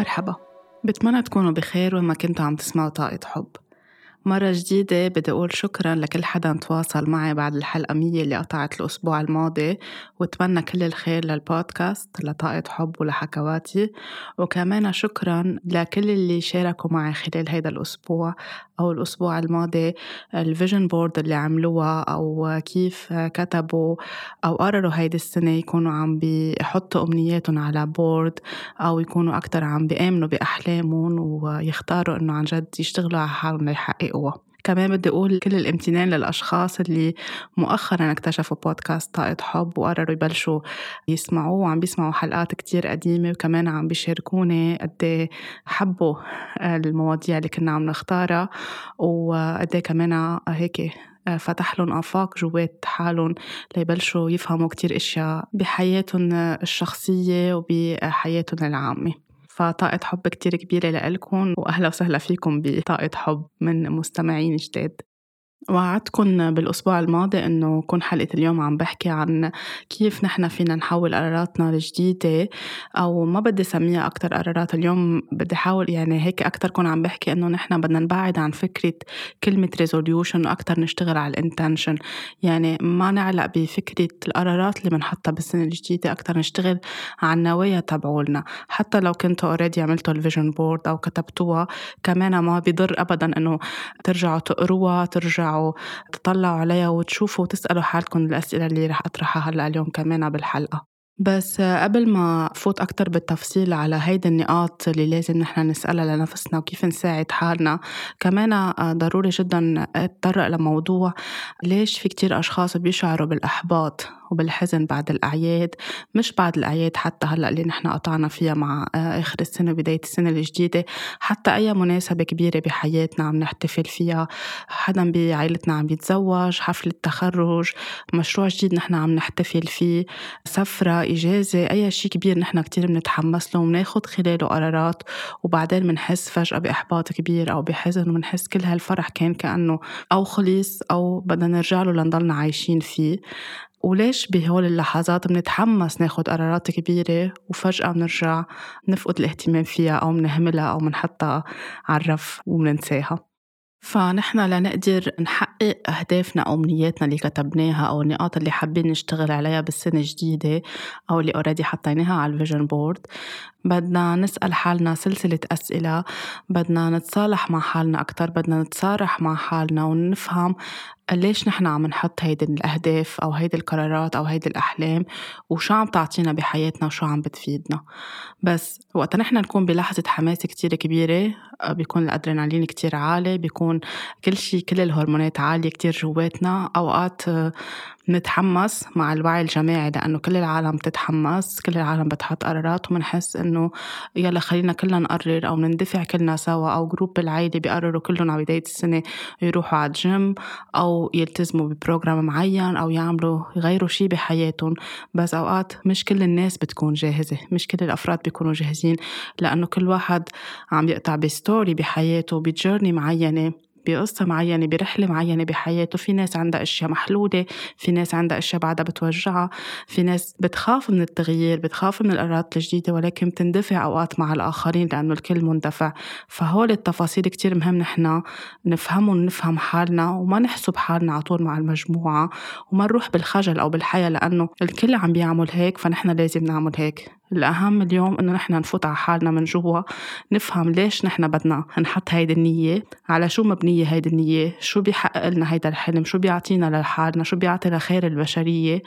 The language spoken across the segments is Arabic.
مرحبا بتمنى تكونوا بخير وما كنتوا عم تسمعوا طاقة حب. مرة جديدة بدي أقول شكرا لكل حدا تواصل معي بعد الحلقة مية اللي قطعت الأسبوع الماضي وأتمنى كل الخير للبودكاست لطاقة حب ولحكواتي. وكمان شكرا لكل اللي شاركوا معي خلال هيدا الأسبوع. أو الأسبوع الماضي ال vision board اللي عملوها أو كيف كتبوا أو قرروا هيدي السنة يكونوا عم بيحطوا أمنياتهم على board أو يكونوا أكتر عم بيآمنوا بأحلامهم ويختاروا إنه عن جد يشتغلوا على حالهم ليحققوها كمان بدي أقول كل الامتنان للأشخاص اللي مؤخرا اكتشفوا بودكاست طاقة حب وقرروا يبلشوا يسمعوه وعم بيسمعوا حلقات كتير قديمة وكمان عم بيشاركوني قد حبوا المواضيع اللي كنا عم نختارها وقد كمان هيك فتح لهم آفاق جوات حالهم ليبلشوا يفهموا كتير أشياء بحياتهم الشخصية وبحياتهم العامة. فطاقة حب كتير كبيرة لإلكم وأهلا وسهلا فيكم بطاقة حب من مستمعين جداد. وعدتكم بالأسبوع الماضي إنه كون حلقة اليوم عم بحكي عن كيف نحن فينا نحول قراراتنا الجديدة أو ما بدي سميها أكتر قرارات اليوم بدي حاول يعني هيك أكتر كون عم بحكي إنه نحن بدنا نبعد عن فكرة كلمة resolution وأكتر نشتغل على ال intention يعني ما نعلق بفكرة القرارات اللي بنحطها بالسنة الجديدة أكتر نشتغل على النوايا تبعولنا. حتى لو كنتوا already عملتوا ال vision board أو كتبتوها كمان ما بيضر أبدا إنه ترجعوا تقروها ترجعوا ترجعوا تطلعوا عليها وتشوفوا وتسألوا حالكم الأسئلة اللي رح أطرحها هلأ اليوم كمان بالحلقة بس قبل ما فوت أكتر بالتفصيل على هيدي النقاط اللي لازم نحن نسألها لنفسنا وكيف نساعد حالنا كمان ضروري جدا أتطرق لموضوع ليش في كتير أشخاص بيشعروا بالإحباط. وبالحزن بعد الأعياد مش بعد الأعياد حتى هلأ اللي نحن قطعنا فيها مع آخر السنة وبداية السنة الجديدة. حتى أي مناسبة كبيرة بحياتنا عم نحتفل فيها. حدا بعائلتنا عم يتزوج حفلة تخرج مشروع جديد نحن عم نحتفل فيه سفرة إجازة أي شيء كبير نحن كتير بنتحمس له وبناخد خلاله قرارات. وبعدين بنحس فجأة بإحباط كبير أو بحزن وبنحس كل هالفرح كان كأنه أو خلص أو بدنا نرجع له لنضلنا عايشين فيه. وليش بهول اللحظات بنتحمس ناخد قرارات كبيرة وفجأة بنرجع نفقد الاهتمام فيها أو بنهملها أو بنحطها على الرف وبننساها فنحن لنقدر نحقق أهدافنا أو أمنياتنا اللي كتبناها أو النقاط اللي حابين نشتغل عليها بالسنة الجديدة أو اللي already حطيناها على ال vision board بدنا نسأل حالنا سلسلة أسئلة بدنا نتصالح مع حالنا أكتر بدنا نتصارح مع حالنا ونفهم ليش نحن عم نحط هيدي الأهداف أو هيدي القرارات أو هيدي الأحلام؟ وشو عم تعطينا بحياتنا وشو عم بتفيدنا؟ بس وقت نحن نكون بلحظة حماس كتير كبيرة بيكون الأدرينالين كتير عالي بيكون كل شي كل الهرمونات عالية كتير جواتنا أوقات نتحمس مع الوعي الجماعي لأنه كل العالم بتتحمس كل العالم بتحط قرارات وبنحس إنه يلا خلينا كلنا نقرر أو نندفع كلنا سوا أو جروب العيلة بيقرروا كلهم على بداية السنة يروحوا على الجيم أو يلتزموا ب program معين أو يعملوا يغيروا شي بحياتهم. بس أوقات مش كل الناس بتكون جاهزة مش كل الأفراد بيكونوا جاهزين لأنه كل واحد عم يقطع ب story بحياته ب journey معينة. بقصة معينة برحلة معينة بحياته. في ناس عندها أشياء محلولة في ناس عندها أشياء بعدها بتوجعها. في ناس بتخاف من التغيير بتخاف من القرارات الجديدة ولكن بتندفع أوقات مع الآخرين لأنه الكل مندفع. فهول التفاصيل كتير مهم نحن نفهمهم ونفهم حالنا وما نحسب حالنا على طول مع المجموعة وما نروح بالخجل أو بالحياة لأنه الكل عم بيعمل هيك فنحن لازم نعمل هيك. الأهم اليوم إنه نحن نفوت على حالنا من جوا نفهم ليش نحن بدنا نحط هيدي النية على شو مبنية هيدي النية شو بيحقق لنا هيدا الحلم شو بيعطينا لحالنا شو بيعطي لخير البشرية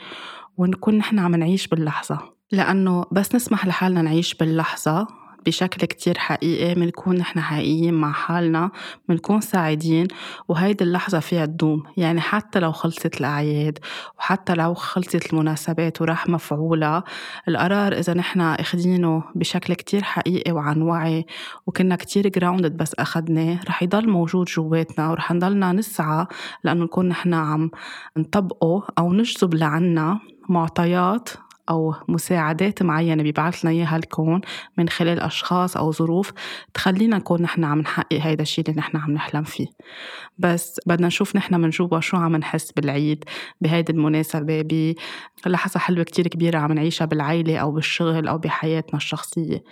ونكون نحن عم نعيش باللحظة. لأنه بس نسمح لحالنا نعيش باللحظة بشكل كتير حقيقي بنكون نحن حقيقيين مع حالنا بنكون سعيدين وهيدي اللحظة فيها تدوم. يعني حتى لو خلصت الأعياد وحتى لو خلصت المناسبات وراح مفعولة القرار إذا نحن أخدينه بشكل كتير حقيقي وعن وعي وكنا كتير جراوندد بس أخدناه رح يضل موجود جواتنا ورح نضلنا نسعى لأنه نكون نحن عم نطبقه أو نجذب لعنا معطيات أو مساعدات معينة بيبعث لنا إياها الكون من خلال أشخاص أو ظروف تخلينا نكون نحن عم نحقق هيدا الشيء اللي نحن عم نحلم فيه. بس بدنا نشوف نحن من جوا شو عم نحس بالعيد بهيدي المناسبة بلحظة حلوة كتير كبيرة عم نعيشها بالعيلة أو بالشغل أو بحياتنا الشخصية.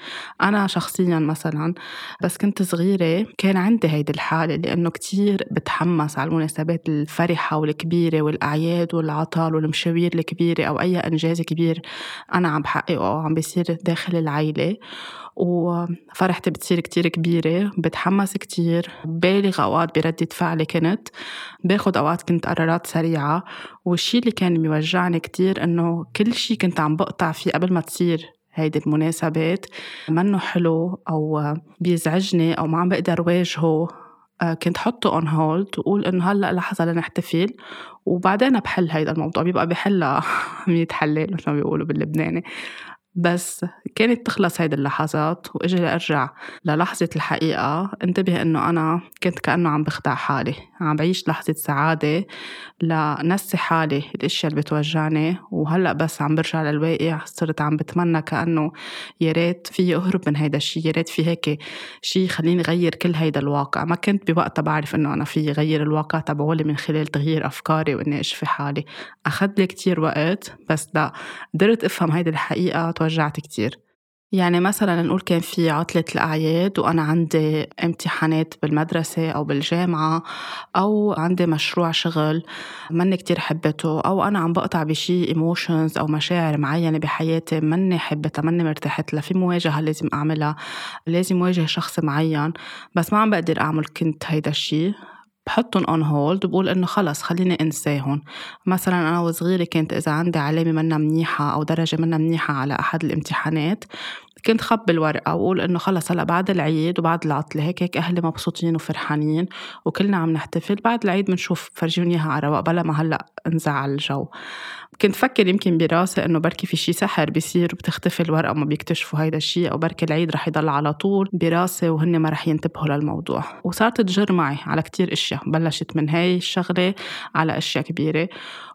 أنا شخصيا مثلا بس كنت صغيرة كان عندي هيدي الحالة لأنه كتير بتحمس على المناسبات الفرحة والكبيرة والأعياد والعطل والمشاوير الكبيرة أو أي إنجاز كبير. أنا عم بحققه عم بيصير داخل العيلة. وفرحتي بتصير كتير كبيرة بتحمس كتير بالغ أوقات بردة فعلي كنت. باخد أوقات كنت قرارات سريعة. والشي اللي كان بيوجعني كتير إنه كل شي كنت عم بقطع فيه قبل ما تصير هيدي المناسبات. منه حلو أو بيزعجني أو ما عم بقدر واجهه. كنت حطه on hold وقول إنه هلأ لحظة لنحتفل. وبعدين بحل هيدا الموضوع بيبقى بحلها 100 حلال مثل ما بيقولوا باللبناني. بس كانت تخلص هيدي اللحظات وإجي لأرجع للحظة الحقيقة انتبه إنه أنا كنت كأنه عم بخدع حالي. عم بعيش لحظة سعادة لنسي حالي الأشياء اللي بتوجعني. وهلأ بس عم برجع للواقع صرت عم بتمنى كأنه يا ريت في أهرب من هيدا الشيء يا ريت في هيك شيء خليني غير كل هيدا الواقع. ما كنت بوقتها بعرف إنه أنا في غير الواقع تبعولي من خلال تغيير أفكاري وإني أشفي حالي. أخذ لي كتير وقت بس لا قدرت أفهم هيدي الحقيقة توجعت كتير. يعني مثلا نقول كان في عطلة الأعياد وأنا عندي امتحانات بالمدرسة أو بالجامعة أو عندي مشروع شغل مني كتير حبته أو أنا عم بقطع بشي ايموشنز أو مشاعر معينة بحياتي مني حبتها مني مرتاحت لها. في مواجهة لازم أعملها لازم واجه شخص معين بس ما عم بقدر أعمل كنت هيدا الشي. بحطهم on hold وبقول إنه خلص خليني انساهم مثلا أنا وصغيرة كنت إذا عندي علامة منا منيحة أو درجة منا منيحة على أحد الامتحانات كنت خبي الورقة وأقول إنه خلص هلأ بعد العيد وبعد العطلة هيك هيك أهلي مبسوطين وفرحانين وكلنا عم نحتفل. بعد العيد بنشوف بفرجيهن إياها على رواق بلا ما هلأ انزع الجو. كنت فكر يمكن براسي إنه بركي في شي سحر بيصير بتختفي الورقة وما بيكتشفوا هيدا الشيء أو بركي العيد رح يضل على طول براسي وهن ما رح ينتبهوا للموضوع. وصارت تجر معي على كتير إشياء بلشت من هاي الشغلة على إشياء كبيرة.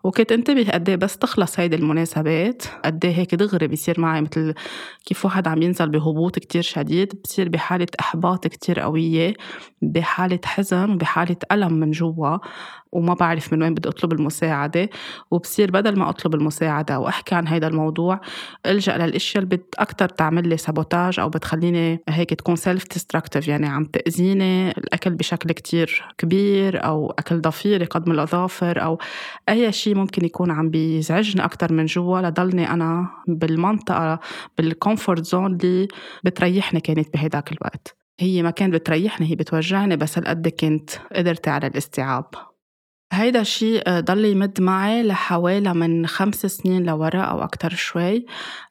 وكنت انتبه قد إيه بس تخلص هيدي المناسبات قد إيه هيك دغري بيصير معي مثل كيف واحد عم ينزل بهبوط كتير شديد بصير بحالة إحباط كتير قوية بحالة حزن وبحالة ألم من جوا. وما بعرف من وين بدي أطلب المساعدة وبصير بدل ما أطلب المساعدة أو أحكي عن هيدا الموضوع ألجأ للأشياء اللي أكتر تعمل لي sabotage أو بتخليني هيك تكون self destructive يعني عم تأذيني الأكل بشكل كتير كبير أو أكل ضافيري قضم الأظافر أو أي شيء ممكن يكون عم بيزعجني أكتر من جوا لضلني أنا بالمنطقة بال comfort zone اللي بتريحني كانت بهداك الوقت. هي ما كانت بتريحني هي بتوجعني بس هالقد كنت قدرت على الاستيعاب. هيدا الشيء آه، ضل يمد معي لحوالي من خمس سنين لورا أو أكتر شوي.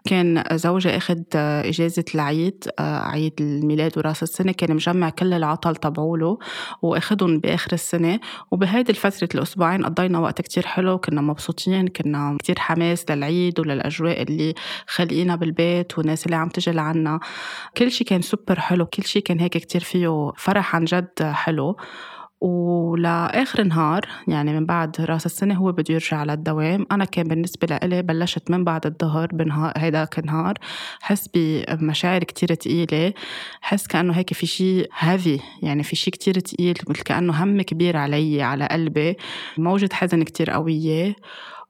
كان زوجي أخد آه، إجازة العيد آه، عيد الميلاد وراس السنة. كان مجمع كل العطل تبعوله وأخدهم بآخر السنة. وبهيدي الفترة الأسبوعين قضينا وقت كتير حلو. كنا مبسوطين كنا كتير حماس للعيد وللأجواء اللي خلقينا بالبيت والناس اللي عم تجي لعنا. كل شيء كان سوبر حلو كل شيء كان هيك كتير فيه فرح عن جد حلو. ولآخر نهار يعني من بعد رأس السنة هو بده يرجع على الدوام أنا كان بالنسبة لإلي بلشت من بعد الظهر بنهار هيداك النهار. حس بمشاعر كتير تقيلة. حس كأنه هيك في شيء هافي يعني في شيء كتير تقيل مثل كأنه هم كبير علي على قلبي. موجة حزن كتير قوية.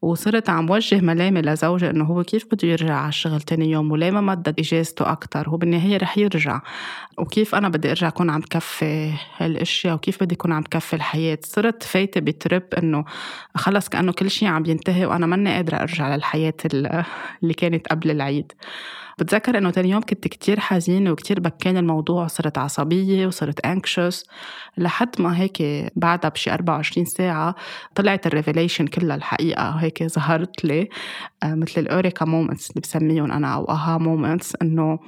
وصرت عم وجه ملامي لزوجي إنه هو كيف بده يرجع على الشغل تاني يوم وليه ما مدد إجازته أكثر هو بالنهاية رح يرجع. وكيف أنا بدي أرجع أكون عم كفي هالأشياء؟ وكيف بدي أكون عم كفي الحياة؟ صرت فايتة بترب إنه خلص كأنه كل شيء عم ينتهي وأنا ماني قادرة أرجع للحياة اللي كانت قبل العيد. بتذكر إنه تاني يوم كنت كتير حزينة وكتير بكاني الموضوع وصرت عصبية وصرت anxious لحد ما هيك بعدها بشي 24 ساعة طلعت ال revelation كلها الحقيقة. هيك ظهرت لي آه، مثل ال eureka moments اللي بسميهم أنا أو aha moments إنه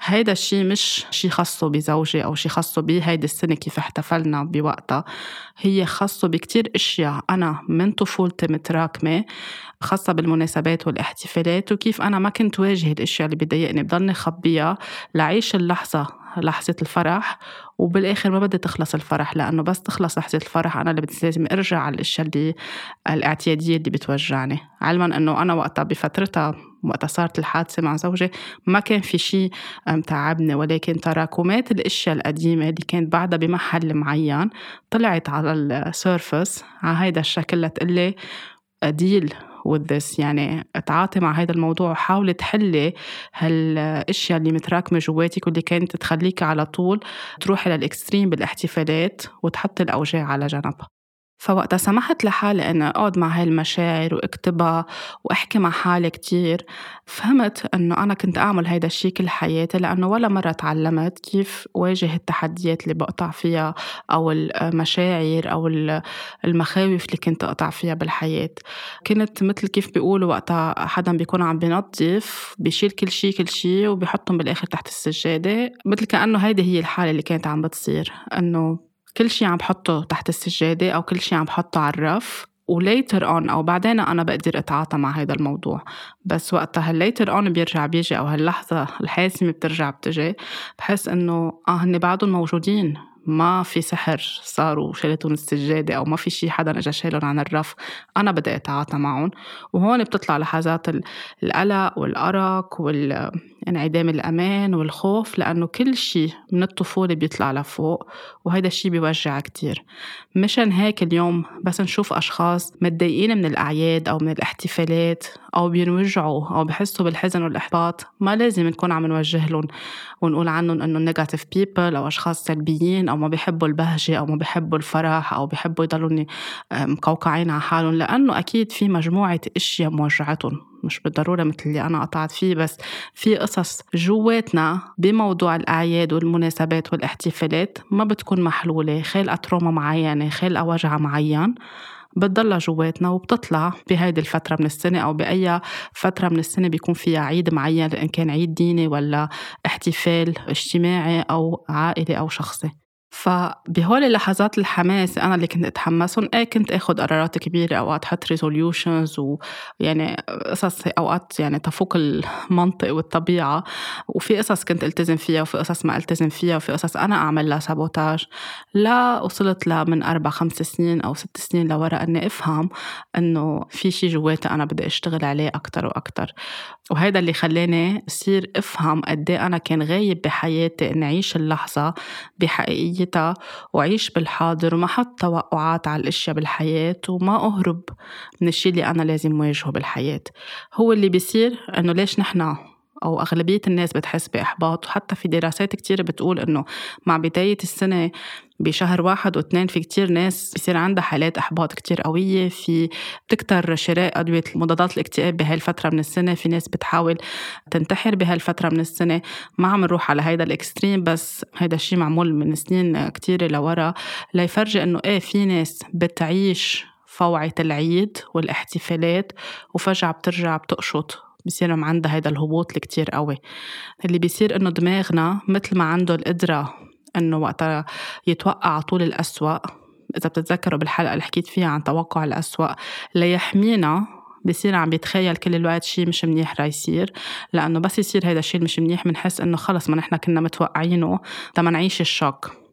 هيدا الشيء مش شيء خاصه بزوجي أو شيء خاصه بي هيدي السنة كيف احتفلنا بوقتها. هي خاصة بكتير أشياء. أنا من طفولتي متراكمة خاصة بالمناسبات والاحتفالات وكيف أنا ما كنت واجه الأشياء اللي بتضايقني بضلني خبيها لعيش اللحظة لحظة الفرح وبالآخر ما بدي تخلص الفرح لأنه بس تخلص لحظة الفرح أنا اللي بدي لازم أرجع على الأشياء اللي الاعتيادية اللي بتوجعني. علما أنه أنا وقتها بفترتها وقت صارت الحادثة مع زوجي ما كان في شيء متعبني ولكن تراكمات الأشياء القديمة اللي كانت بعدها بمحل معين طلعت على ال surface على هيدا الشكل لتقلي deal with this. يعني تعاطي مع هذا الموضوع وحاولي تحلي هالأشياء اللي متراكمة جواتك واللي كانت تخليك على طول تروحي لل extreme بالإحتفالات وتحطي الأوجاع على جنب. فوقتها سمحت لحالي أن أقعد مع هاي المشاعر وأكتبها وأحكي مع حالي كتير. فهمت أنه أنا كنت أعمل هيدا الشي كل حياتي لأنه ولا مرة تعلمت كيف واجه التحديات اللي بقطع فيها أو المشاعر أو المخاوف اللي كنت أقطع فيها بالحياة. كنت مثل كيف بيقولوا وقتها حدا بيكون عم بينظف بيشيل كل شي كل شي وبيحطهم بالآخر تحت السجادة. مثل كأنه هيدي هي الحالة اللي كانت عم بتصير أنه كل شي عم بحطه تحت السجادة أو كل شي عم بحطه على الرف و later on أو بعدين أنا بقدر أتعاطى مع هذا الموضوع. بس وقتها هال later on بيرجع بيجي أو هاللحظة الحاسمة بترجع بتجي بحس إنه آه هن بعدهم موجودين ما في سحر صاروا وشالتهم السجادة أو ما في شي حدا اجى شالهم عن الرف أنا بدي أتعاطى معهم. وهون بتطلع لحظات القلق والأرق والانعدام الأمان والخوف لأنه كل شي من الطفولة بيطلع لفوق وهيدا الشي بيوجع كتير. مشان هيك اليوم بس نشوف أشخاص متضايقين من الأعياد أو من الاحتفالات أو بينوجعوا أو بحسوا بالحزن والإحباط ما لازم نكون عم نوجه لهم ونقول عنهم إنه negative people أو أشخاص سلبيين أو ما بيحبوا البهجة أو ما بيحبوا الفرح أو بيحبوا يضلوا مقوقعين على حالهم لأنه أكيد في مجموعة أشياء موجعتهم. مش بالضرورة مثل اللي أنا قطعت فيه بس في قصص جواتنا بموضوع الأعياد والمناسبات والاحتفالات ما بتكون محلولة خالقة trauma معينة خالقة وجع معين بتضلها جواتنا وبتطلع بهيدي الفترة من السنة أو بأي فترة من السنة بيكون فيها عيد معين إن كان عيد ديني ولا احتفال اجتماعي أو عائلي أو شخصي. فبهول اللحظات الحماس أنا اللي كنت أتحمسهم إيه كنت اخذ قرارات كبيرة أوقات حط resolutions ويعني قصص أوقات يعني تفوق المنطق والطبيعة وفي قصص كنت ألتزم فيها وفي قصص ما ألتزم فيها وفي قصص أنا أعمل لها sabotage لا وصلت لمن أربع خمس سنين أو ست سنين لورا إني أفهم إنه في شيء جواتي أنا بدي أشتغل عليه أكثر وأكثر وهيدا اللي خلاني أصير أفهم قد إيه أنا كان غايب بحياتي إني أعيش اللحظة بحقيقيتها وأعيش بالحاضر وما حط توقعات على الأشياء بالحياة وما أهرب من الشيء اللي أنا لازم واجهه بالحياة. هو اللي بيصير إنه ليش نحن أو أغلبية الناس بتحس بإحباط وحتى في دراسات كتير بتقول إنه مع بداية السنة بشهر واحد واثنين في كتير ناس بصير عندها حالات إحباط كتير قوية في بتكتر شراء أدوية مضادات الاكتئاب بهالفترة من السنة في ناس بتحاول تنتحر بهالفترة من السنة. ما عم نروح على هيدا الإكستريم بس هيدا الشيء معمول من سنين كتيرة لورا. ليفرجي إنه إيه في ناس بتعيش فوعة العيد والاحتفالات وفجأة بترجع بتقشط. بصير عندها هيدا الهبوط اللي كتير قوي. اللي بيصير إنه دماغنا مثل ما عنده القدرة إنه وقتها يتوقع طول الأسوأ إذا بتتذكروا بالحلقة اللي حكيت فيها عن توقع الأسوأ ليحمينا بصير عم بيتخيل كل الوقت شيء مش منيح رح يصير. لأنه بس يصير هيدا الشيء مش منيح بنحس إنه خلص ما نحن كنا متوقعينه. تما نعيش الشوك.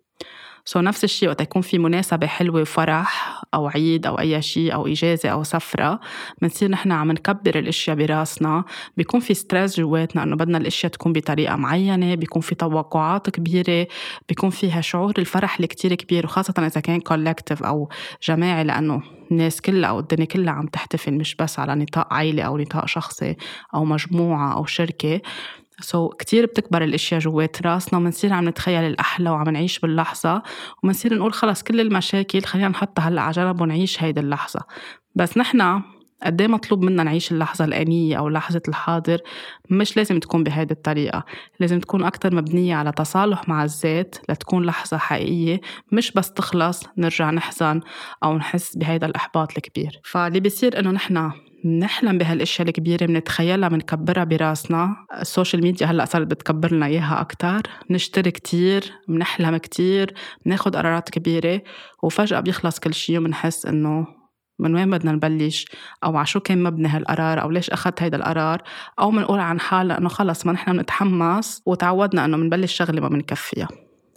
سو so نفس الشيء وقت يكون في مناسبة حلوة وفرح أو عيد أو أي شيء أو إجازة أو سفرة بنصير نحن عم نكبر الأشياء براسنا. بيكون في stress جواتنا إنه بدنا الأشياء تكون بطريقة معينة بيكون في توقعات كبيرة بيكون فيها شعور الفرح اللي كتير كبير وخاصة إذا كان collective أو جماعي لأنه الناس كلها أو الدنيا كلها عم تحتفل مش بس على نطاق عائلة أو نطاق شخصي أو مجموعة أو شركة. so, كتير بتكبر الإشياء جوات راسنا وبنصير عم نتخيل الأحلى وعم نعيش باللحظة وبنصير نقول خلص كل المشاكل خلينا نحطها هلأ على جنب ونعيش هيدي اللحظة. بس نحن قد إيه مطلوب منا نعيش اللحظة الآنية أو لحظة الحاضر؟ مش لازم تكون بهيدي الطريقة. لازم تكون أكتر مبنية على تصالح مع الذات لتكون لحظة حقيقية مش بس تخلص نرجع نحزن أو نحس بهيدا الإحباط الكبير. فاللي بيصير إنه نحن بنحلم بهالأشياء الكبيرة بنتخيلها بنكبرها براسنا. السوشيال ميديا هلأ صارت بتكبر لنا إياها أكثر بنشتري كتير بنحلم كتير بناخد قرارات كبيرة وفجأة بيخلص كل شيء وبنحس إنه من وين بدنا نبلش؟ أو على شو كان مبني هالقرار؟ أو ليش أخذت هيدا القرار؟ أو بنقول عن حالنا إنه خلص ما نحن بنتحمس وتعودنا إنه بنبلش شغلة ما بنكفيها.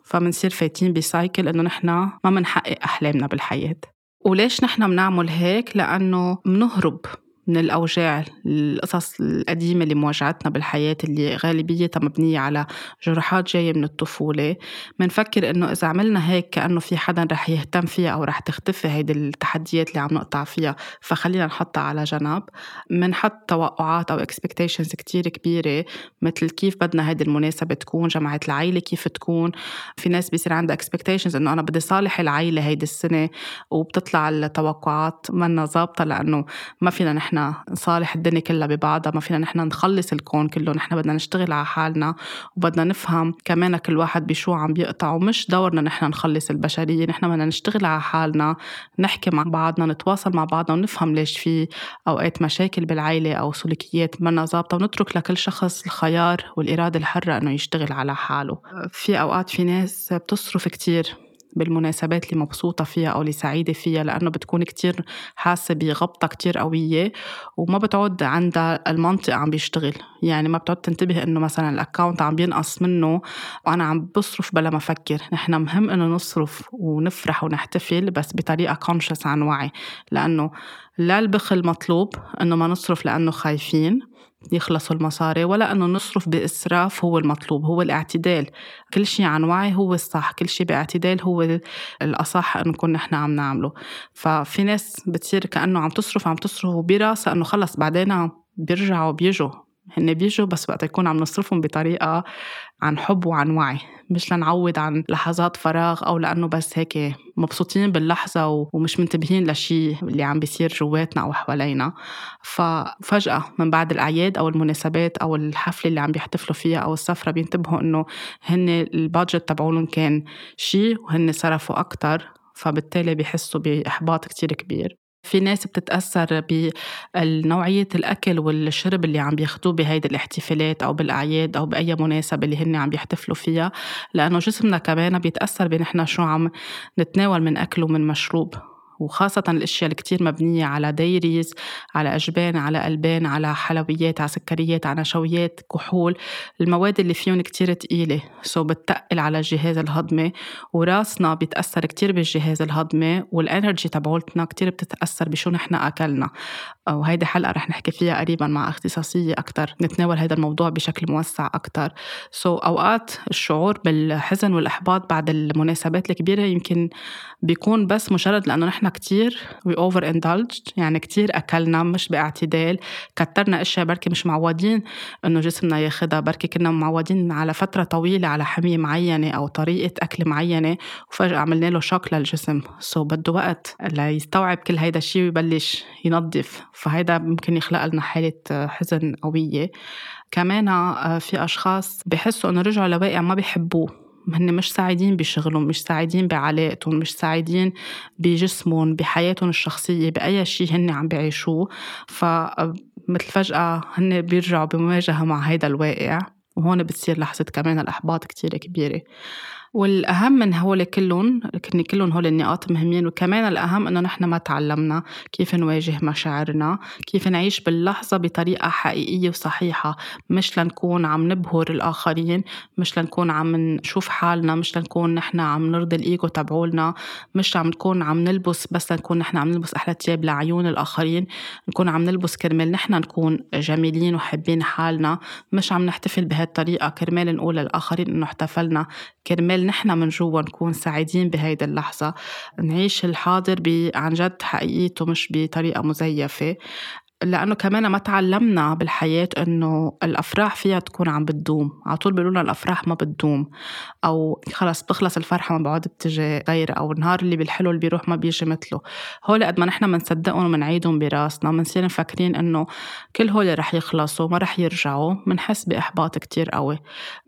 فبنصير فايتين بسايكل إنه نحن ما بنحقق أحلامنا بالحياة. وليش نحن بنعمل هيك؟ لأنه بنهرب من الأوجاع القصص القديمة اللي مواجهتنا بالحياة اللي غالبيتها مبنية على جروحات جاية من الطفولة. منفكر إنه إذا عملنا هيك كأنه في حدا رح يهتم فيها أو رح تختفي هيدي التحديات اللي عم نقطع فيها فخلينا نحطها على جنب. منحط توقعات أو expectations كتير كبيرة مثل كيف بدنا هيدي المناسبة تكون جمعة العيلة كيف تكون. في ناس بيصير عندها expectations إنه أنا بدي صالح العيلة هيدي السنة وبتطلع التوقعات منا ظابطة لأنه ما فينا نحن نصالح الدنيا كلها ببعضها ما فينا نحن نخلص الكون كله نحن بدنا نشتغل على حالنا وبدنا نفهم كمان كل واحد بشو عم بيقطع ومش دورنا نحن نخلص البشرية نحن بدنا نشتغل على حالنا نحكي مع بعضنا نتواصل مع بعضنا ونفهم ليش في أوقات مشاكل بالعائلة أو سلوكيات منا ظابطة ونترك لكل شخص الخيار والإرادة الحرة إنه يشتغل على حاله. في أوقات في ناس بتصرف كتير بالمناسبات اللي مبسوطة فيها أو اللي سعيدة فيها لأنه بتكون كتير حاسة بغبطة كتير قوية وما بتعود عندها المنطق عم بيشتغل. يعني ما بتعود تنتبه إنه مثلا الأكاونت عم بينقص منه وأنا عم بصرف بلا ما أفكر. نحن مهم إنه نصرف ونفرح ونحتفل بس بطريقة كونشس عن وعي لأنه لا البخل مطلوب إنه ما نصرف لأنه خايفين. يخلصوا المصاري ولا أنه نصرف بإسراف هو المطلوب هو الاعتدال. كل شيء عن وعي هو الصح كل شيء باعتدال هو الأصح أنه نكون نحن عم نعمله. ففي ناس بتصير كأنه عم تصرف عم تصرف وبراسها أنه خلص بعدين بيرجعوا بيجوا. هن بيجوا بس وقت يكون عم نصرفهم بطريقة عن حب وعن وعي. مش لنعوض عن لحظات فراغ أو لأنه بس هيك مبسوطين باللحظة ومش منتبهين لشيء اللي عم بيصير جواتنا أو حوالينا. ففجأة من بعد الأعياد أو المناسبات أو الحفلة اللي عم بيحتفلوا فيها أو السفرة بينتبهوا إنه هن البادجت تبعولهم كان شيء وهن صرفوا أكتر فبالتالي بيحسوا بإحباط كتير كبير. في ناس بتتأثر بنوعية الأكل والشرب اللي عم بياخدوه بهيدي الاحتفالات أو بالأعياد أو بأي مناسبة اللي هن عم بيحتفلوا فيها لأنه جسمنا كمان بيتأثر بنحن شو عم نتناول من أكل ومن مشروب. وخاصة الأشياء اللي كتير مبنية على dairies على أجبان على ألبان على حلويات على سكريات على نشويات كحول. المواد اللي فيهم كتير تقيلة. so بتقل على الجهاز الهضمي. وراسنا بيتأثر كتير بالجهاز الهضمي وال energy تبعولتنا كتير بتتأثر بشو نحن أكلنا. وهيدي حلقة رح نحكي فيها قريبا مع اختصاصية أكتر نتناول هذا الموضوع بشكل موسع أكتر. so, أوقات الشعور بالحزن والإحباط بعد المناسبات الكبيرة يمكن بيكون بس مجرد لأنه نحن كتير we over indulged يعني كتير أكلنا مش باعتدال كترنا أشياء بركي مش معودين إنه جسمنا ياخدها بركي كنا معودين على فترة طويلة على حمية معينة أو طريقة أكل معينة وفجأة عملنا له شوك للجسم. سو so بده وقت ليستوعب كل هيدا الشيء ويبلش ينظف. فهيدا ممكن يخلق لنا حالة حزن قوية. كمان آه، في أشخاص بحسوا إنه رجعوا لواقع ما بيحبوه. هن مش سعيدين بشغلهم مش سعيدين بعلاقتهم مش سعيدين بجسمهم بحياتهم الشخصية بأي شيء هن عم بيعيشوه. فمثل فجأة هن بيرجعوا بمواجهة مع هيدا الواقع. وهون بتصير لحظة كمان الإحباط كتير كبيرة. والأهم من هول كلهم كني كلهم هول النقاط مهمين وكمان الأهم إنه نحن ما تعلمنا كيف نواجه مشاعرنا كيف نعيش باللحظة بطريقة حقيقية وصحيحة مش لنكون عم نبهر الآخرين مش لنكون عم نشوف حالنا مش لنكون نحن عم نرضي الإيجو تبعولنا مش عم نكون عم نلبس بس لنكون نحن عم نلبس أحلى تياب لعيون الآخرين نكون عم نلبس كرمال نحن نكون جميلين وحابين حالنا مش عم نحتفل بهالطريقة كرمال نقول للآخرين إنه احتفلنا كرمال نحن من جوا نكون سعيدين بهيدي اللحظة. نعيش الحاضر عن جد حقيقيته مش بطريقة مزيفة. لأنه كمان ما تعلمنا بالحياة إنه الأفراح فيها تكون عم بتدوم. على طول بيقولوا الأفراح ما بتدوم. أو خلص بتخلص الفرحة ما بعد بتجي غير أو النهار اللي بالحلو اللي بيروح ما بيجي مثله. هول قد ما نحن بنصدقهم وبنعيدهم براسنا بنصير مفكرين إنه كل هول رح يخلصوا ما رح يرجعوا. بنحس بإحباط كتير قوي.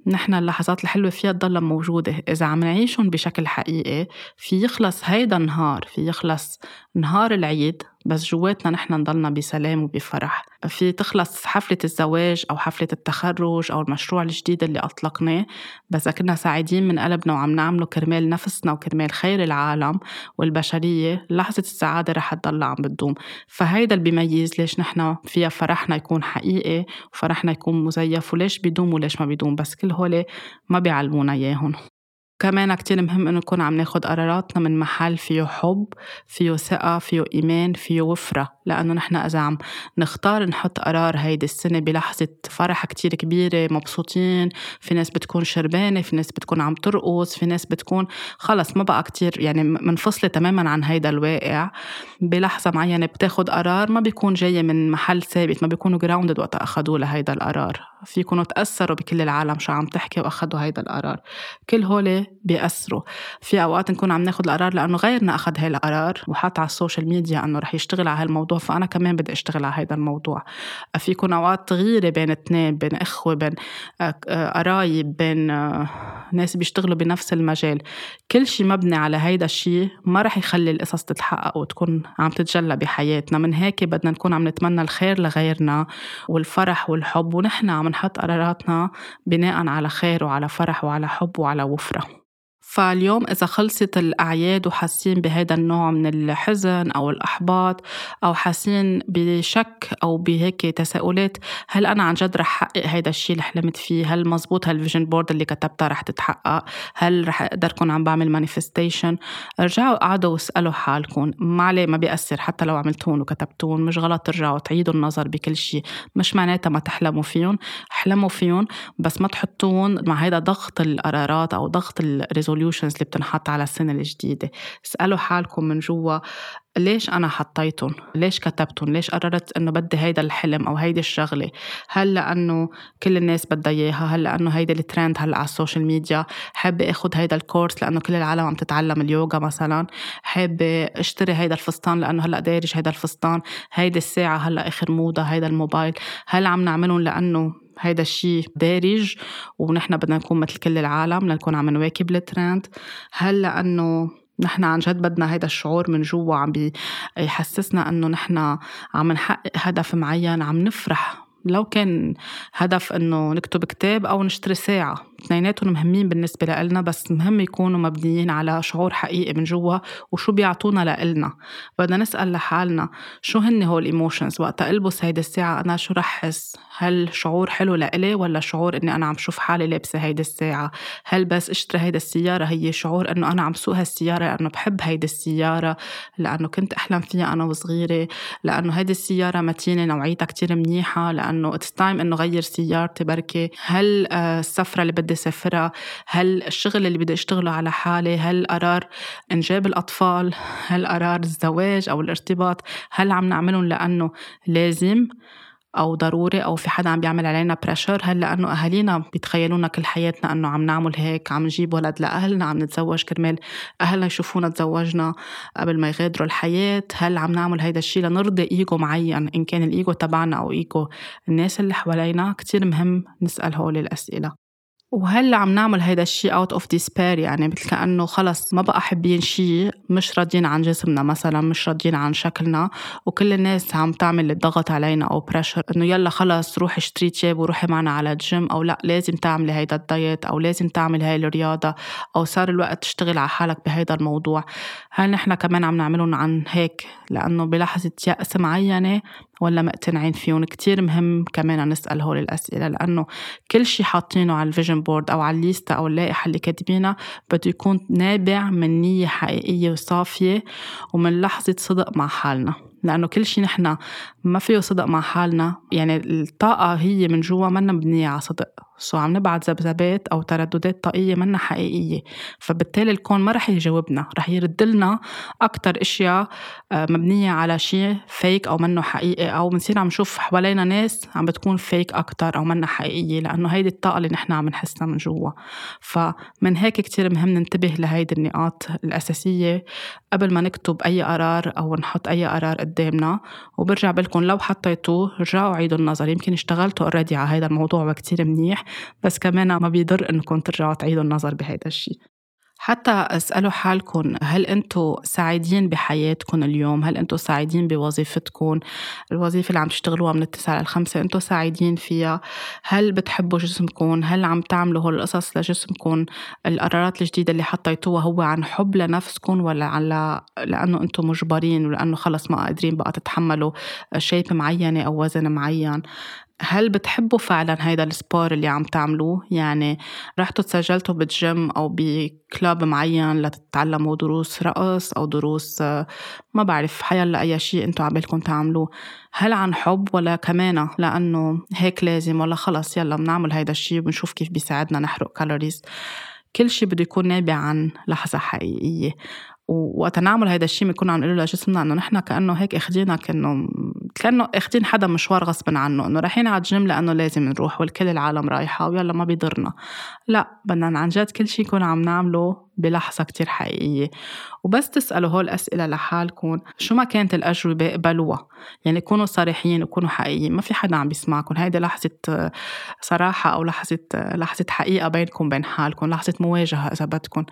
نحن اللحظات الحلوة فيها تضلها موجودة. إذا عم نعيشهم بشكل حقيقي في يخلص هيدا النهار في يخلص نهار العيد بس جواتنا نحن نضلنا بسلام وبفرح. في تخلص حفلة الزواج أو حفلة التخرج أو المشروع الجديد اللي أطلقناه بس كنا سعيدين من قلبنا وعم نعمله كرمال نفسنا وكرمال خير العالم والبشرية. لحظة السعادة رح تضل عم بتدوم. فهيدا اللي بيميز ليش نحن فيها فرحنا يكون حقيقي وفرحنا يكون مزيف وليش بيدوم وليش ما بيدوم بس كل هول ما بيعلمونا إياهم. كمان كتير مهم إنه نكون عم ناخد قراراتنا من محل فيه حب فيه ثقة فيه إيمان فيه وفرة. لأنه نحن إذا عم نختار نحط قرار هيدي السنة بلحظة فرح كتير كبيرة مبسوطين في ناس بتكون شربانة في ناس بتكون عم ترقص في ناس بتكون خلص ما بقى كتير يعني منفصلة تماما عن هيدا الواقع. بلحظة معينة بتاخد قرار ما بيكون جاي من محل ثابت ما بيكونوا grounded وقت أخدوه لهيدا القرار. فيكونوا تأثروا بكل العالم شو عم تحكي وأخدوا هيدا القرار. كل هول بيأثروا. في أوقات نكون عم ناخد القرار لأنه غيرنا أخد هاي القرار وحط على ال social media أنه رح يشتغل على هالموضوع فأنا كمان بدي أشتغل على هيدا الموضوع. في يكون أوقات تغييرة بين اثنين بين إخوة بين آه، قرايب بين آه، ناس بيشتغلوا بنفس المجال. كل شيء مبني على هيدا الشيء ما رح يخلي القصص تتحقق وتكون عم تتجلى بحياتنا. من هيك بدنا نكون عم نتمنى الخير لغيرنا والفرح والحب ونحن عم نحط قراراتنا بناء على خير وعلى فرح وعلى حب وعلى وفرة. فاليوم إذا خلصت الأعياد وحاسين بهذا النوع من الحزن أو الإحباط أو حاسين بشك أو بهيك تساؤلات هل أنا عن جد رح حقق هذا الشيء اللي حلمت فيه؟ هل مزبوط هال vision board اللي كتبتها رح تتحقق؟ هل رح أقدر كون عم بعمل manifestation ارجعوا قعدوا واسألوا حالكم. ما عليه ما بيأثر حتى لو عملتون وكتبتون مش غلط ترجعوا تعيدوا النظر بكل شيء مش معناتها ما تحلموا فيهم احلموا فيهم بس ما تحطون مع هذا ضغط القرارات أو ضغط ال resolution ال resolutions اللي بتنحط على السنة الجديدة اسألوا حالكم من جوا ليش أنا حطيتهم؟ ليش كتبتهم؟ ليش قررت إنه بدي هيدا الحلم أو هيدي الشغلة؟ هل لأنه كل الناس بدها إياها؟ هل لأنه هيدا الترند هلا على ال social media؟ حابة آخد هيدا ال course لأنه كل العالم عم تتعلم اليوغا مثلا؟ حابة اشتري هيدا الفستان لأنه هلا دارج هيدا الفستان؟ هيدي الساعة هلا آخر موضة هيدا الموبايل؟ هل عم نعملهم لأنه هيدا الشيء دارج ونحن بدنا نكون مثل كل العالم لنكون عم نواكب الترند هل لأنه نحن عن جد بدنا هيدا الشعور من جوا عم بيحسسنا إنه نحن عم نحقق هدف معين عم نفرح. لو كان هدف إنه نكتب كتاب أو نشتري ساعة. اثنيناتهم مهمين بالنسبة لنا بس مهم يكونوا مبنيين على شعور حقيقي من جوا وشو بيعطونا لإلنا. بدنا نسأل لحالنا شو هن هول الايموشنز وقت ألبس هيدي الساعة أنا شو رح حس؟ هل شعور حلو لإلي ولا شعور إني أنا عم شوف حالي لابسة هيدي الساعة؟ هل بس إشتري هيدي السيارة؟ هي شعور إنه أنا عم سوق هالسيارة لأنه بحب هيدي السيارة لأنه كنت أحلم فيها أنا وصغيرة لأنه هيدي السيارة متينة نوعيتها كتير منيحة لأنه it's time إنه غير سيارتي بركي هل آه، السفرة اللي سافرها؟ هل الشغل اللي بدي أشتغله على حالي هل قرار إنجاب الأطفال هل قرار الزواج أو الارتباط هل عم نعملهم لأنه لازم أو ضروري أو في حدا عم بيعمل علينا pressure هل لأنه أهالينا بيتخيلونا كل حياتنا إنه عم نعمل هيك عم نجيب ولد لأهلنا عم نتزوج كرمال أهلنا يشوفونا تزوجنا قبل ما يغادروا الحياة؟ هل عم نعمل هيدا الشيء لنرضي إيجو معين إن كان الإيجو تبعنا أو إيجو الناس اللي حوالينا؟ كتير مهم نسأل هول الأسئلة. وهلا عم نعمل هيدا الشيء out of despair يعني مثل كأنه خلص ما بقى حابين شيء مش راضيين عن جسمنا مثلا مش راضيين عن شكلنا. وكل الناس عم تعمل الضغط علينا أو pressure إنه يلا خلص روحي اشتري تياب وروحي معنا على الجيم أو لا لازم تعملي هيدا ال diet أو لازم تعمل هاي الرياضة أو صار الوقت تشتغل على حالك بهيدا الموضوع. هل نحن كمان عم نعملهم عن هيك؟ لأنه بلحظة يأس معينة ولا مقتنعين فيهم. كتير مهم كمان نسأل هول الأسئلة لأنه كل شي حاطينه على ال vision board أو على الليستا أو اللائحة اللي كاتبينها بده يكون نابع من نية حقيقية وصافية ومن لحظة صدق مع حالنا. لأنه كل شيء نحن ما فيه صدق مع حالنا يعني الطاقة هي من جوا منا مبنية على صدق. so عم نبعت ذبذبات أو ترددات طاقية منا حقيقية. فبالتالي الكون ما رح يجاوبنا رح يرد لنا أكتر أشياء آه، مبنية على شيء فيك أو منه حقيقي أو بنصير عم نشوف حوالينا ناس عم بتكون فيك أكتر أو منا حقيقية لأنه هيدي الطاقة اللي نحن عم نحسها من جوا. فمن هيك كتير مهم ننتبه لهيدي النقاط الأساسية قبل ما نكتب أي قرار أو نحط أي قرار قدامنا. وبرجع بلكم لو حطيتوه رجعوا عيدوا النظر. يمكن اشتغلتوا اوريدي على هذا الموضوع وكتير منيح. بس كمان ما بيضر إنكم ترجعوا تعيدوا النظر بهذا الشيء حتى أسألوا حالكم هل أنتم سعيدين بحياتكم اليوم؟ هل أنتم سعيدين بوظيفتكم؟ الوظيفة اللي عم تشتغلوها من التسعة للخمسة أنتم سعيدين فيها؟ هل بتحبوا جسمكم؟ هل عم تعملوا هول القصص لجسمكم؟ القرارات الجديدة اللي حطيتوها هو عن حب لنفسكم ولا على لأنه أنتم مجبرين ولأنه خلص ما قادرين بقى تتحملوا شيب معينة أو وزن معين. هل بتحبوا فعلا هيدا ال sport اللي عم تعملوه؟ يعني رحتوا تسجلتوا بجيم أو بكلاب معين لتتعلموا دروس رقص أو دروس ما بعرف حيلا أي شيء أنتم عبالكم تعملوه. هل عن حب ولا كمان لأنه هيك لازم ولا خلص يلا بنعمل هيدا الشيء وبنشوف كيف بيساعدنا نحرق calories كل شيء بده يكون نابع عن لحظة حقيقية. ووقت نعمل هيدا الشيء بنكون عم نقول لجسمنا إنه نحن كأنه هيك آخذينك كأنه كأنه أخذين حدا مشوار غصبا عنه إنه رايحين على الجيم لأنه لازم نروح والكل العالم رايحة ويلا ما بيضرنا. لا بدنا عن جد كل شيء يكون عم نعمله بلحظة كتير حقيقية. وبس تسألوا هول الأسئلة لحالكم شو ما كانت الأجوبة اقبلوها يعني كونوا صريحين وكونوا حقيقيين ما في حدا عم بيسمعكم. هيدي لحظة صراحة أو لحظة لحظة حقيقة بينكم بين حالكم لحظة مواجهة إذا بدكم.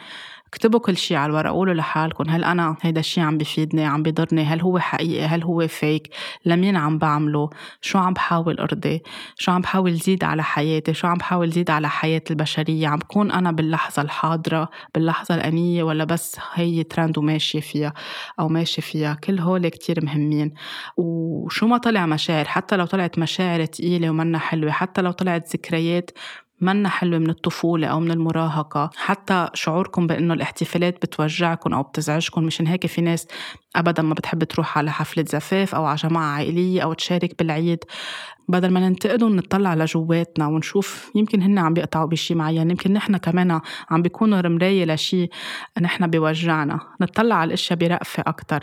اكتبوا كل شيء على الورق قولوا لحالكم هل أنا هيدا الشيء عم بفيدني عم بضرني؟ هل هو حقيقي؟ هل هو فيك لمين عم بعمله؟ شو عم بحاول أرضي؟ شو عم بحاول زيد على حياتي؟ شو عم بحاول زيد على حياة البشرية؟ عم بكون أنا باللحظة الحاضرة باللحظة الأنية ولا بس هي ترند وماشية فيها أو ماشي فيها؟ كل هول كتير مهمين. وشو ما طلع مشاعر حتى لو طلعت مشاعر تقيلة ومنا حلوة حتى لو طلعت ذكريات منا حلوة من الطفولة أو من المراهقة. حتى شعوركم بأنه الاحتفالات بتوجعكم أو بتزعجكم مشان هيك في ناس أبدا ما بتحب تروح على حفلة زفاف أو على جماعة عائلية أو تشارك بالعيد. بدل ما ننتقدهم نطلع لجواتنا ونشوف يمكن هن عم بيقطعوا بشي معين يمكن نحن كمان عم بيكونوا رمراية لشي نحن بيوجعنا. نطلع على الأشياء برأفة أكتر.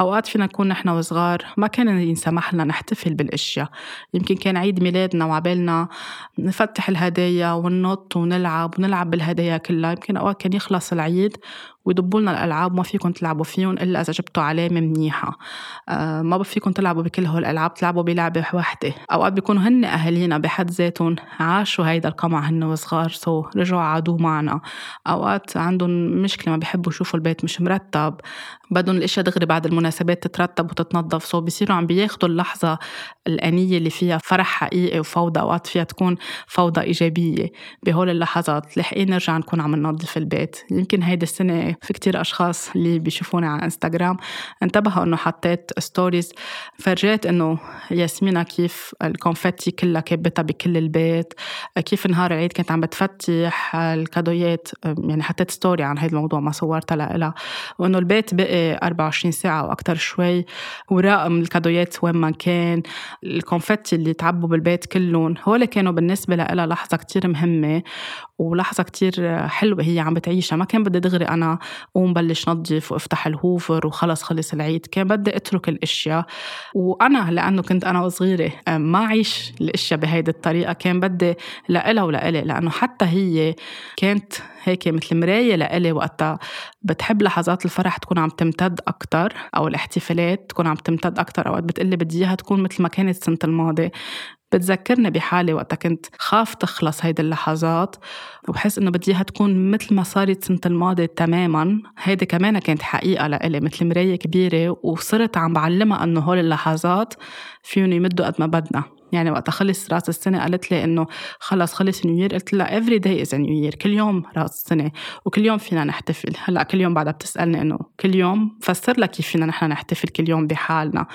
أوقات فينا نكون نحن وصغار ما كان ينسمح لنا نحتفل بالأشياء. يمكن كان عيد ميلادنا وعبالنا نفتح الهدايا وننط ونلعب ونلعب بالهدايا كلها. يمكن أوقات كان يخلص العيد ويدبوا لنا الألعاب ما فيكم تلعبوا فيهم إلا إذا جبتوا علامة منيحة. آه ما فيكم تلعبوا بكل هول الالعاب تلعبوا بلعبة وحدة. أوقات بيكونوا هن أهالينا بحد ذاتهم عاشوا هيدا القمع هن وصغار so رجعوا عادوا معنا. أوقات عندهم مشكلة ما بيحبوا يشوفوا البيت مش مرتب بدهم الإشياء دغري بعد المناسبات تترتب وتتنظف so بيصيروا عم بياخدوا اللحظة الآنية اللي فيها فرح حقيقي وفوضى أوقات فيها تكون فوضى إيجابية. بهول اللحظات لحقين نرجع نكون عم ننظف البيت. يمكن هيدي السنة في كتير أشخاص اللي بيشوفوني على إنستغرام انتبهوا إنه حطيت stories فرجيت إنه ياسمينة كيف ال confetti كلها كبتها بكل البيت كيف نهار العيد كانت عم بتفتح الكادويات يعني حطيت story عن هذا الموضوع ما صورتها لها وإنه البيت بقي 24 ساعة أو أكتر شوي ورقم الكادويات وين ما كان الكونفتي اللي تعبوا بالبيت كلهم هول كانوا بالنسبة لها لحظة كتير مهمة. ولحظة كتير حلوة هي عم بتعيشها. ما كان بدي دغري أنا قوم بلش نظف وأفتح الهوفر وخلص خلص العيد. كان بدي أترك الأشياء. وأنا لأنه كنت أنا وصغيرة ما اعيش الأشياء بهيدي الطريقة. كان بدي لإلها ولإلي لأنه حتى هي كانت هيك مثل مراية لإلي وقتها. بتحب لحظات الفرح تكون عم تمتد أكتر أو الاحتفالات تكون عم تمتد أكتر. أوقات بتقلي بدي إياها تكون مثل ما كانت السنة الماضية. بتذكرني بحالي وقتها كنت خاف تخلص هيدي اللحظات وبحس إنه بدي إياها تكون مثل ما صارت سنة الماضي تماما. هيدي كمان كانت حقيقة لإلي مثل مراية كبيرة وصرت عم بعلمها إنه هول اللحظات فيهم يمدوا قد ما بدنا. يعني وقت خلص راس السنة قالت لي إنه خلص خلص new year قلت لها every day is new year كل يوم راس السنة وكل يوم فينا نحتفل. هلأ كل يوم بعدها بتسألني إنه كل يوم فسر لك كيف فينا نحن نحتفل كل يوم بحالنا.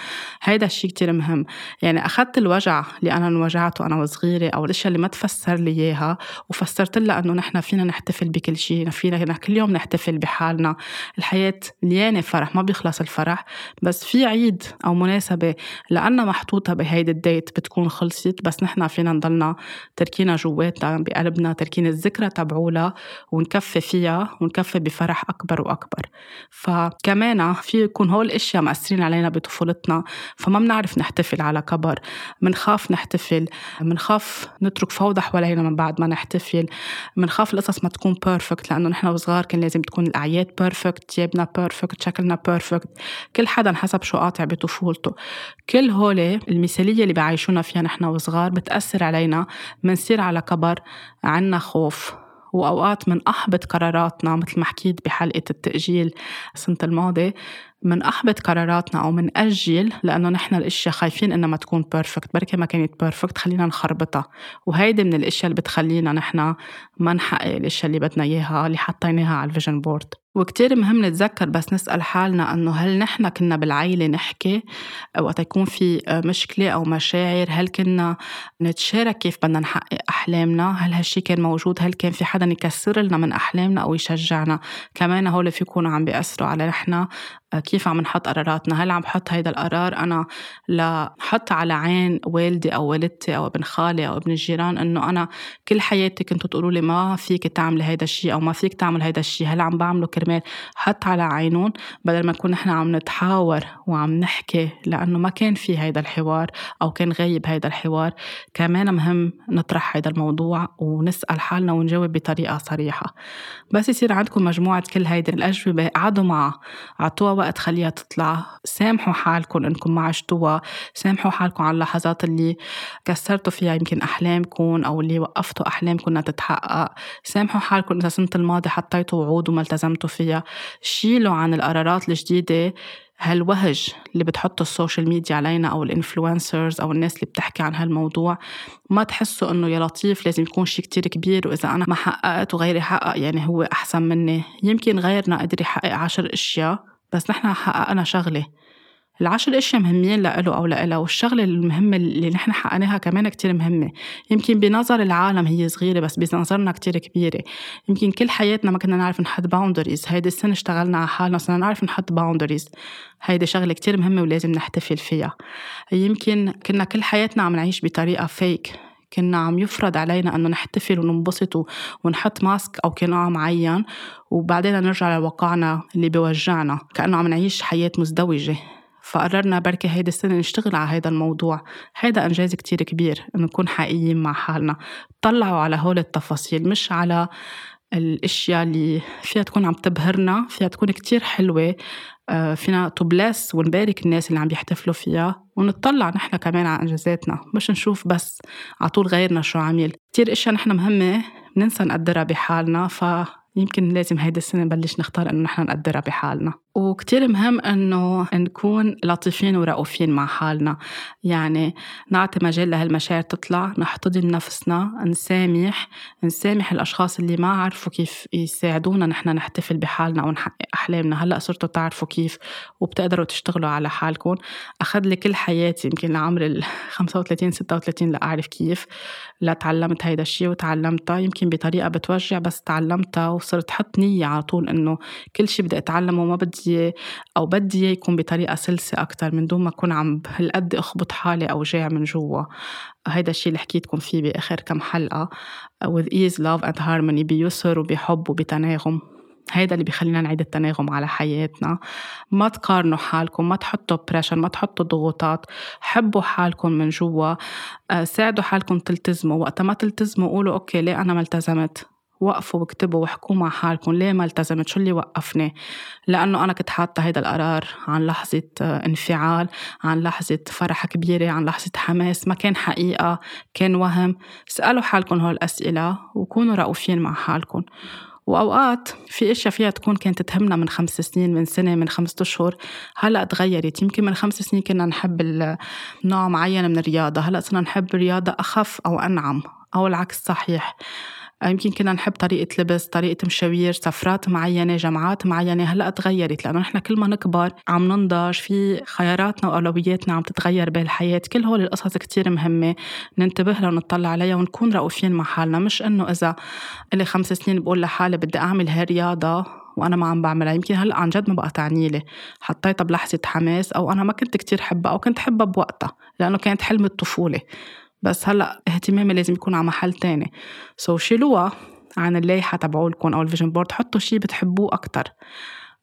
هيدا الشيء كتير مهم. يعني أخذت الوجع اللي أنا انوجعته أنا وصغيرة أو الأشياء اللي ما تفسر لي إياها وفسرت لها إنه نحن فينا نحتفل بكل شيء فينا كل يوم نحتفل بحالنا. الحياة مليانه فرح ما بيخلص الفرح. بس في عيد أو مناسبة لأنها محطوطة بهيدي الديت بتكون خلصت بس نحن فينا نضلنا تركينا جواتنا بقلبنا تركين الذكرى تبعولها ونكفي فيها ونكفي بفرح أكبر وأكبر. فكمان في يكون هول الأشياء مأثرين علينا بطفولتنا فما بنعرف نحتفل على كبر. بنخاف نحتفل بنخاف نترك فوضى حوالينا من بعد ما نحتفل بنخاف القصص ما تكون perfect لأنه نحن وصغار كان لازم تكون الأعياد perfect تيابنا perfect شكلنا perfect كل حدا حسب شو قاطع بطفولته. كل هول المثالية اللي بعيشونا فيها نحن وصغار بتأثر علينا. منصير على كبر عنا خوف. وأوقات من أحبط قراراتنا مثل ما حكيت بحلقة التأجيل السنة الماضية. من أحبط قراراتنا أو من أجل لأنه نحن الأشياء خايفين إنها ما تكون perfect بركي ما كانت perfect خلينا نخربطها. وهيدي من الأشياء اللي بتخلينا نحن ما نحقق الأشياء اللي بدنا إياها اللي حطيناها على ال vision board وكتير مهم نتذكر بس نسأل حالنا أنه هل نحن كنا بالعيلة نحكي وقت يكون في مشكلة أو مشاعر؟ هل كنا نتشارك كيف بدنا نحقق أحلامنا؟ هل هالشي كان موجود؟ هل كان في حدا يكسر لنا من أحلامنا أو يشجعنا؟ كمان هول في يكونوا عم بيأثروا على نحن كيف عم نحط قراراتنا؟ هل عم بحط هيدا القرار أنا لحط على عين والدي أو والدتي أو ابن خالي أو ابن الجيران إنه أنا كل حياتي كنتوا تقولوا لي ما فيك تعملي هيدا الشيء أو ما فيك تعمل هيدا الشيء هل عم بعمله كرمال؟ حط على عينون بدل ما نكون نحن عم نتحاور وعم نحكي لأنه ما كان في هيدا الحوار أو كان غايب هيدا الحوار كمان مهم نطرح هيدا الموضوع ونسأل حالنا ونجاوب بطريقة صريحة. بس يصير عندكم مجموعة كل هيدي الأجوبة قعدوا معها عطوها وقت خليها تطلع. سامحوا حالكم إنكم ما عشتوها. سامحوا حالكم على اللحظات اللي كسرتوا فيها يمكن أحلامكم أو اللي وقفتوا أحلامكم إنها تتحقق. سامحوا حالكم إذا السنة الماضيه حطيتوا وعود وما التزمتوا فيها. شيلوا عن القرارات الجديدة هالوهج اللي بتحطه ال social media علينا أو ال influencers أو الناس اللي بتحكي عن هالموضوع. ما تحسوا إنه يا لطيف لازم يكون شيء كتير كبير وإذا أنا ما حققت وغيري حقق يعني هو أحسن مني. يمكن غيرنا قدر يحقق عشر أشياء. بس نحن حققنا شغلة. العشر إشياء مهمين لإله أو لإلها والشغلة المهمة اللي نحن حققناها كمان كتير مهمة. يمكن بنظر العالم هي صغيرة بس بنظرنا كتير كبيرة. يمكن كل حياتنا ما كنا نعرف نحط boundaries هيدي السنة اشتغلنا على حالنا صرنا نعرف نحط boundaries هيدي شغلة كتير مهمة ولازم نحتفل فيها. يمكن كنا كل حياتنا عم نعيش بطريقة فيك كنا عم يفرض علينا إنه نحتفل وننبسط ونحط ماسك أو قناع معين وبعدين نرجع لواقعنا اللي بيوجعنا كأنه عم نعيش حياة مزدوجة. فقررنا بركي هيدي السنة نشتغل على هيدا الموضوع. هيدا إنجاز كتير كبير إنه نكون حقيقيين مع حالنا. طلعوا على هول التفاصيل مش على الأشياء اللي فيها تكون عم تبهرنا فيها تكون كتير حلوة. آه، فينا تبلس ونبارك الناس اللي عم بيحتفلوا فيها ونطلع نحن كمان على إنجازاتنا مش نشوف بس على طول غيرنا شو عامل كتير إشياء نحن مهمة بننسى نقدرها بحالنا فيمكن لازم هيدي السنة نبلش نختار إنه نحن نقدرها بحالنا. وكتير مهم إنه نكون لطيفين ورؤوفين مع حالنا. يعني نعطي مجال لهالمشاعر تطلع نحتضن نفسنا نسامح نسامح الأشخاص اللي ما عرفوا كيف يساعدونا نحن نحتفل بحالنا أو نحقق أحلامنا. هلأ صرتوا تعرفوا كيف وبتقدروا تشتغلوا على حالكم. أخذ لي كل حياتي يمكن لعمر ال 35 36 لأعرف كيف. لا تعلمت هيدا الشيء وتعلمتها يمكن بطريقة بتوجع بس تعلمتها وصرت حط نية على طول إنه كل شيء بدي أتعلمه وما بدي بدي أو بدي يكون بطريقة سلسة أكتر من دون ما أكون عم هالقد أخبط حالي أوجاع من جوا. هيدا الشيء اللي حكيتكم فيه بآخر كم حلقة. With ease love and harmony بيسر وبحب وبتناغم. هيدا اللي بيخلينا نعيد التناغم على حياتنا. ما تقارنوا حالكم ما تحطوا pressure ما تحطوا ضغوطات. حبوا حالكم من جوا. آه، ساعدوا حالكم تلتزموا. وقت ما تلتزموا قولوا okay ليه أنا ما التزمت؟ وقفوا واكتبوا واحكوا مع حالكم. ليه ما التزمت؟ شو اللي وقفني؟ لأنه أنا كنت حاطة هيدا القرار عن لحظة آه، انفعال عن لحظة فرح كبيرة عن لحظة حماس. ما كان حقيقة كان وهم. اسألوا حالكم هول الأسئلة وكونوا رؤوفين مع حالكم. وأوقات في أشياء فيها تكون كانت تهمنا من خمس سنين من سنة من خمسة أشهر. هلأ تغيرت. يمكن من خمس سنين كنا نحب نوع معين من الرياضة. هلأ صرنا نحب رياضة أخف أو أنعم أو العكس صحيح. يمكن كنا نحب طريقة لبس طريقة مشاوير سفرات معينة جامعات معينة هلأ تغيرت لأنه نحن كل ما نكبر عم ننضج في خياراتنا وأولوياتنا عم تتغير بالحياة كل هول القصص كتير مهمة ننتبه لها ونطلع عليها ونكون رؤوفين مع حالنا. مش إنه إذا إلي خمس سنين بقول لحالي بدي أعمل هالرياضة وأنا ما عم بعملها. يمكن هلأ عن جد ما بقى تعني لي. حطيتها بلحظة حماس أو أنا ما كنت كتير حبها أو كنت حبها بوقتها لأنه كانت حلم الطفولة. بس هلأ اهتمامي لازم يكون على محل تاني. so شيلوها عن اللايحة تبعولكم أو ال vision board. حطوا شي بتحبوه أكتر.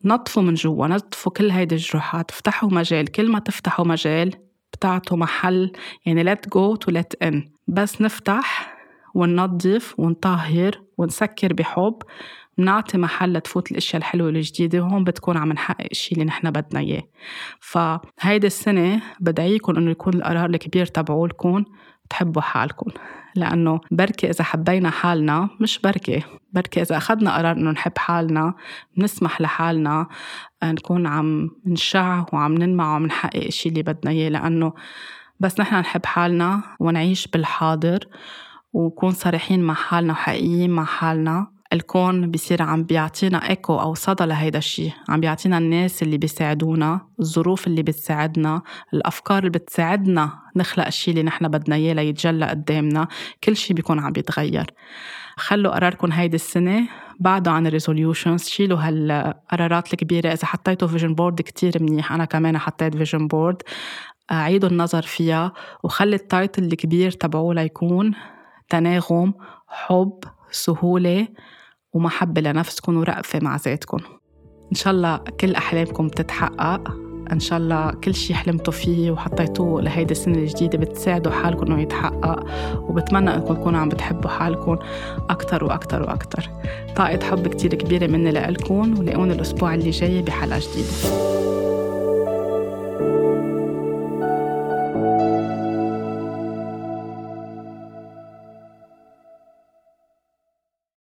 نطفوا من جوا نطفوا كل هيدي الجروحات. افتحوا مجال. كل ما تفتحوا مجال بتعطوا محل. يعني let go to let in. بس نفتح وننظف ونطهر ونسكر بحب. نعطي محل لتفوت الأشياء الحلوة الجديدة. وهون بتكون عم نحقق الشيء اللي نحن بدنا إياه. فهيدي السنة بدعيكم إنه يكون القرار الكبير تبعولكم. تحبوا حالكم. لأنه بركي إذا حبينا حالنا مش بركي بركي إذا أخذنا قرار إنه نحب حالنا بنسمح لحالنا نكون عم نشع وعم ننمع وعم نحقق الشيء اللي بدنا إياه. لأنه بس نحن نحب حالنا ونعيش بالحاضر ونكون صريحين مع حالنا وحقيقيين مع حالنا. الكون بيصير عم بيعطينا ايكو أو صدى لهيدا الشيء. عم بيعطينا الناس اللي بيساعدونا الظروف اللي بتساعدنا الأفكار اللي بتساعدنا نخلق الشيء اللي نحن بدنا إياه ليتجلى قدامنا. كل شيء بيكون عم بيتغير. خلوا قراركم هيدي السنة بعدوا عن ال resolutions شيلوا هالقرارات الكبيرة. إذا حطيتوا vision board كتير منيح. أنا كمان حطيت vision board عيدوا النظر فيها. وخلي التايتل الكبير تبعوه ليكون تناغم حب سهولة. ومحبة لنفسكم ورأفة مع ذاتكم. إن شاء الله كل أحلامكم تتحقق إن شاء الله كل شي حلمتوا فيه وحطيتوه لهيدي السنة الجديدة بتساعدوا حالكم إنه يتحقق. وبتمنى إنكم تكونوا عم بتحبوا حالكم أكتر وأكتر وأكتر. طاقة حب كتير كبيرة مني لإلكم ولاقوني الأسبوع اللي جاي بحلقة جديدة.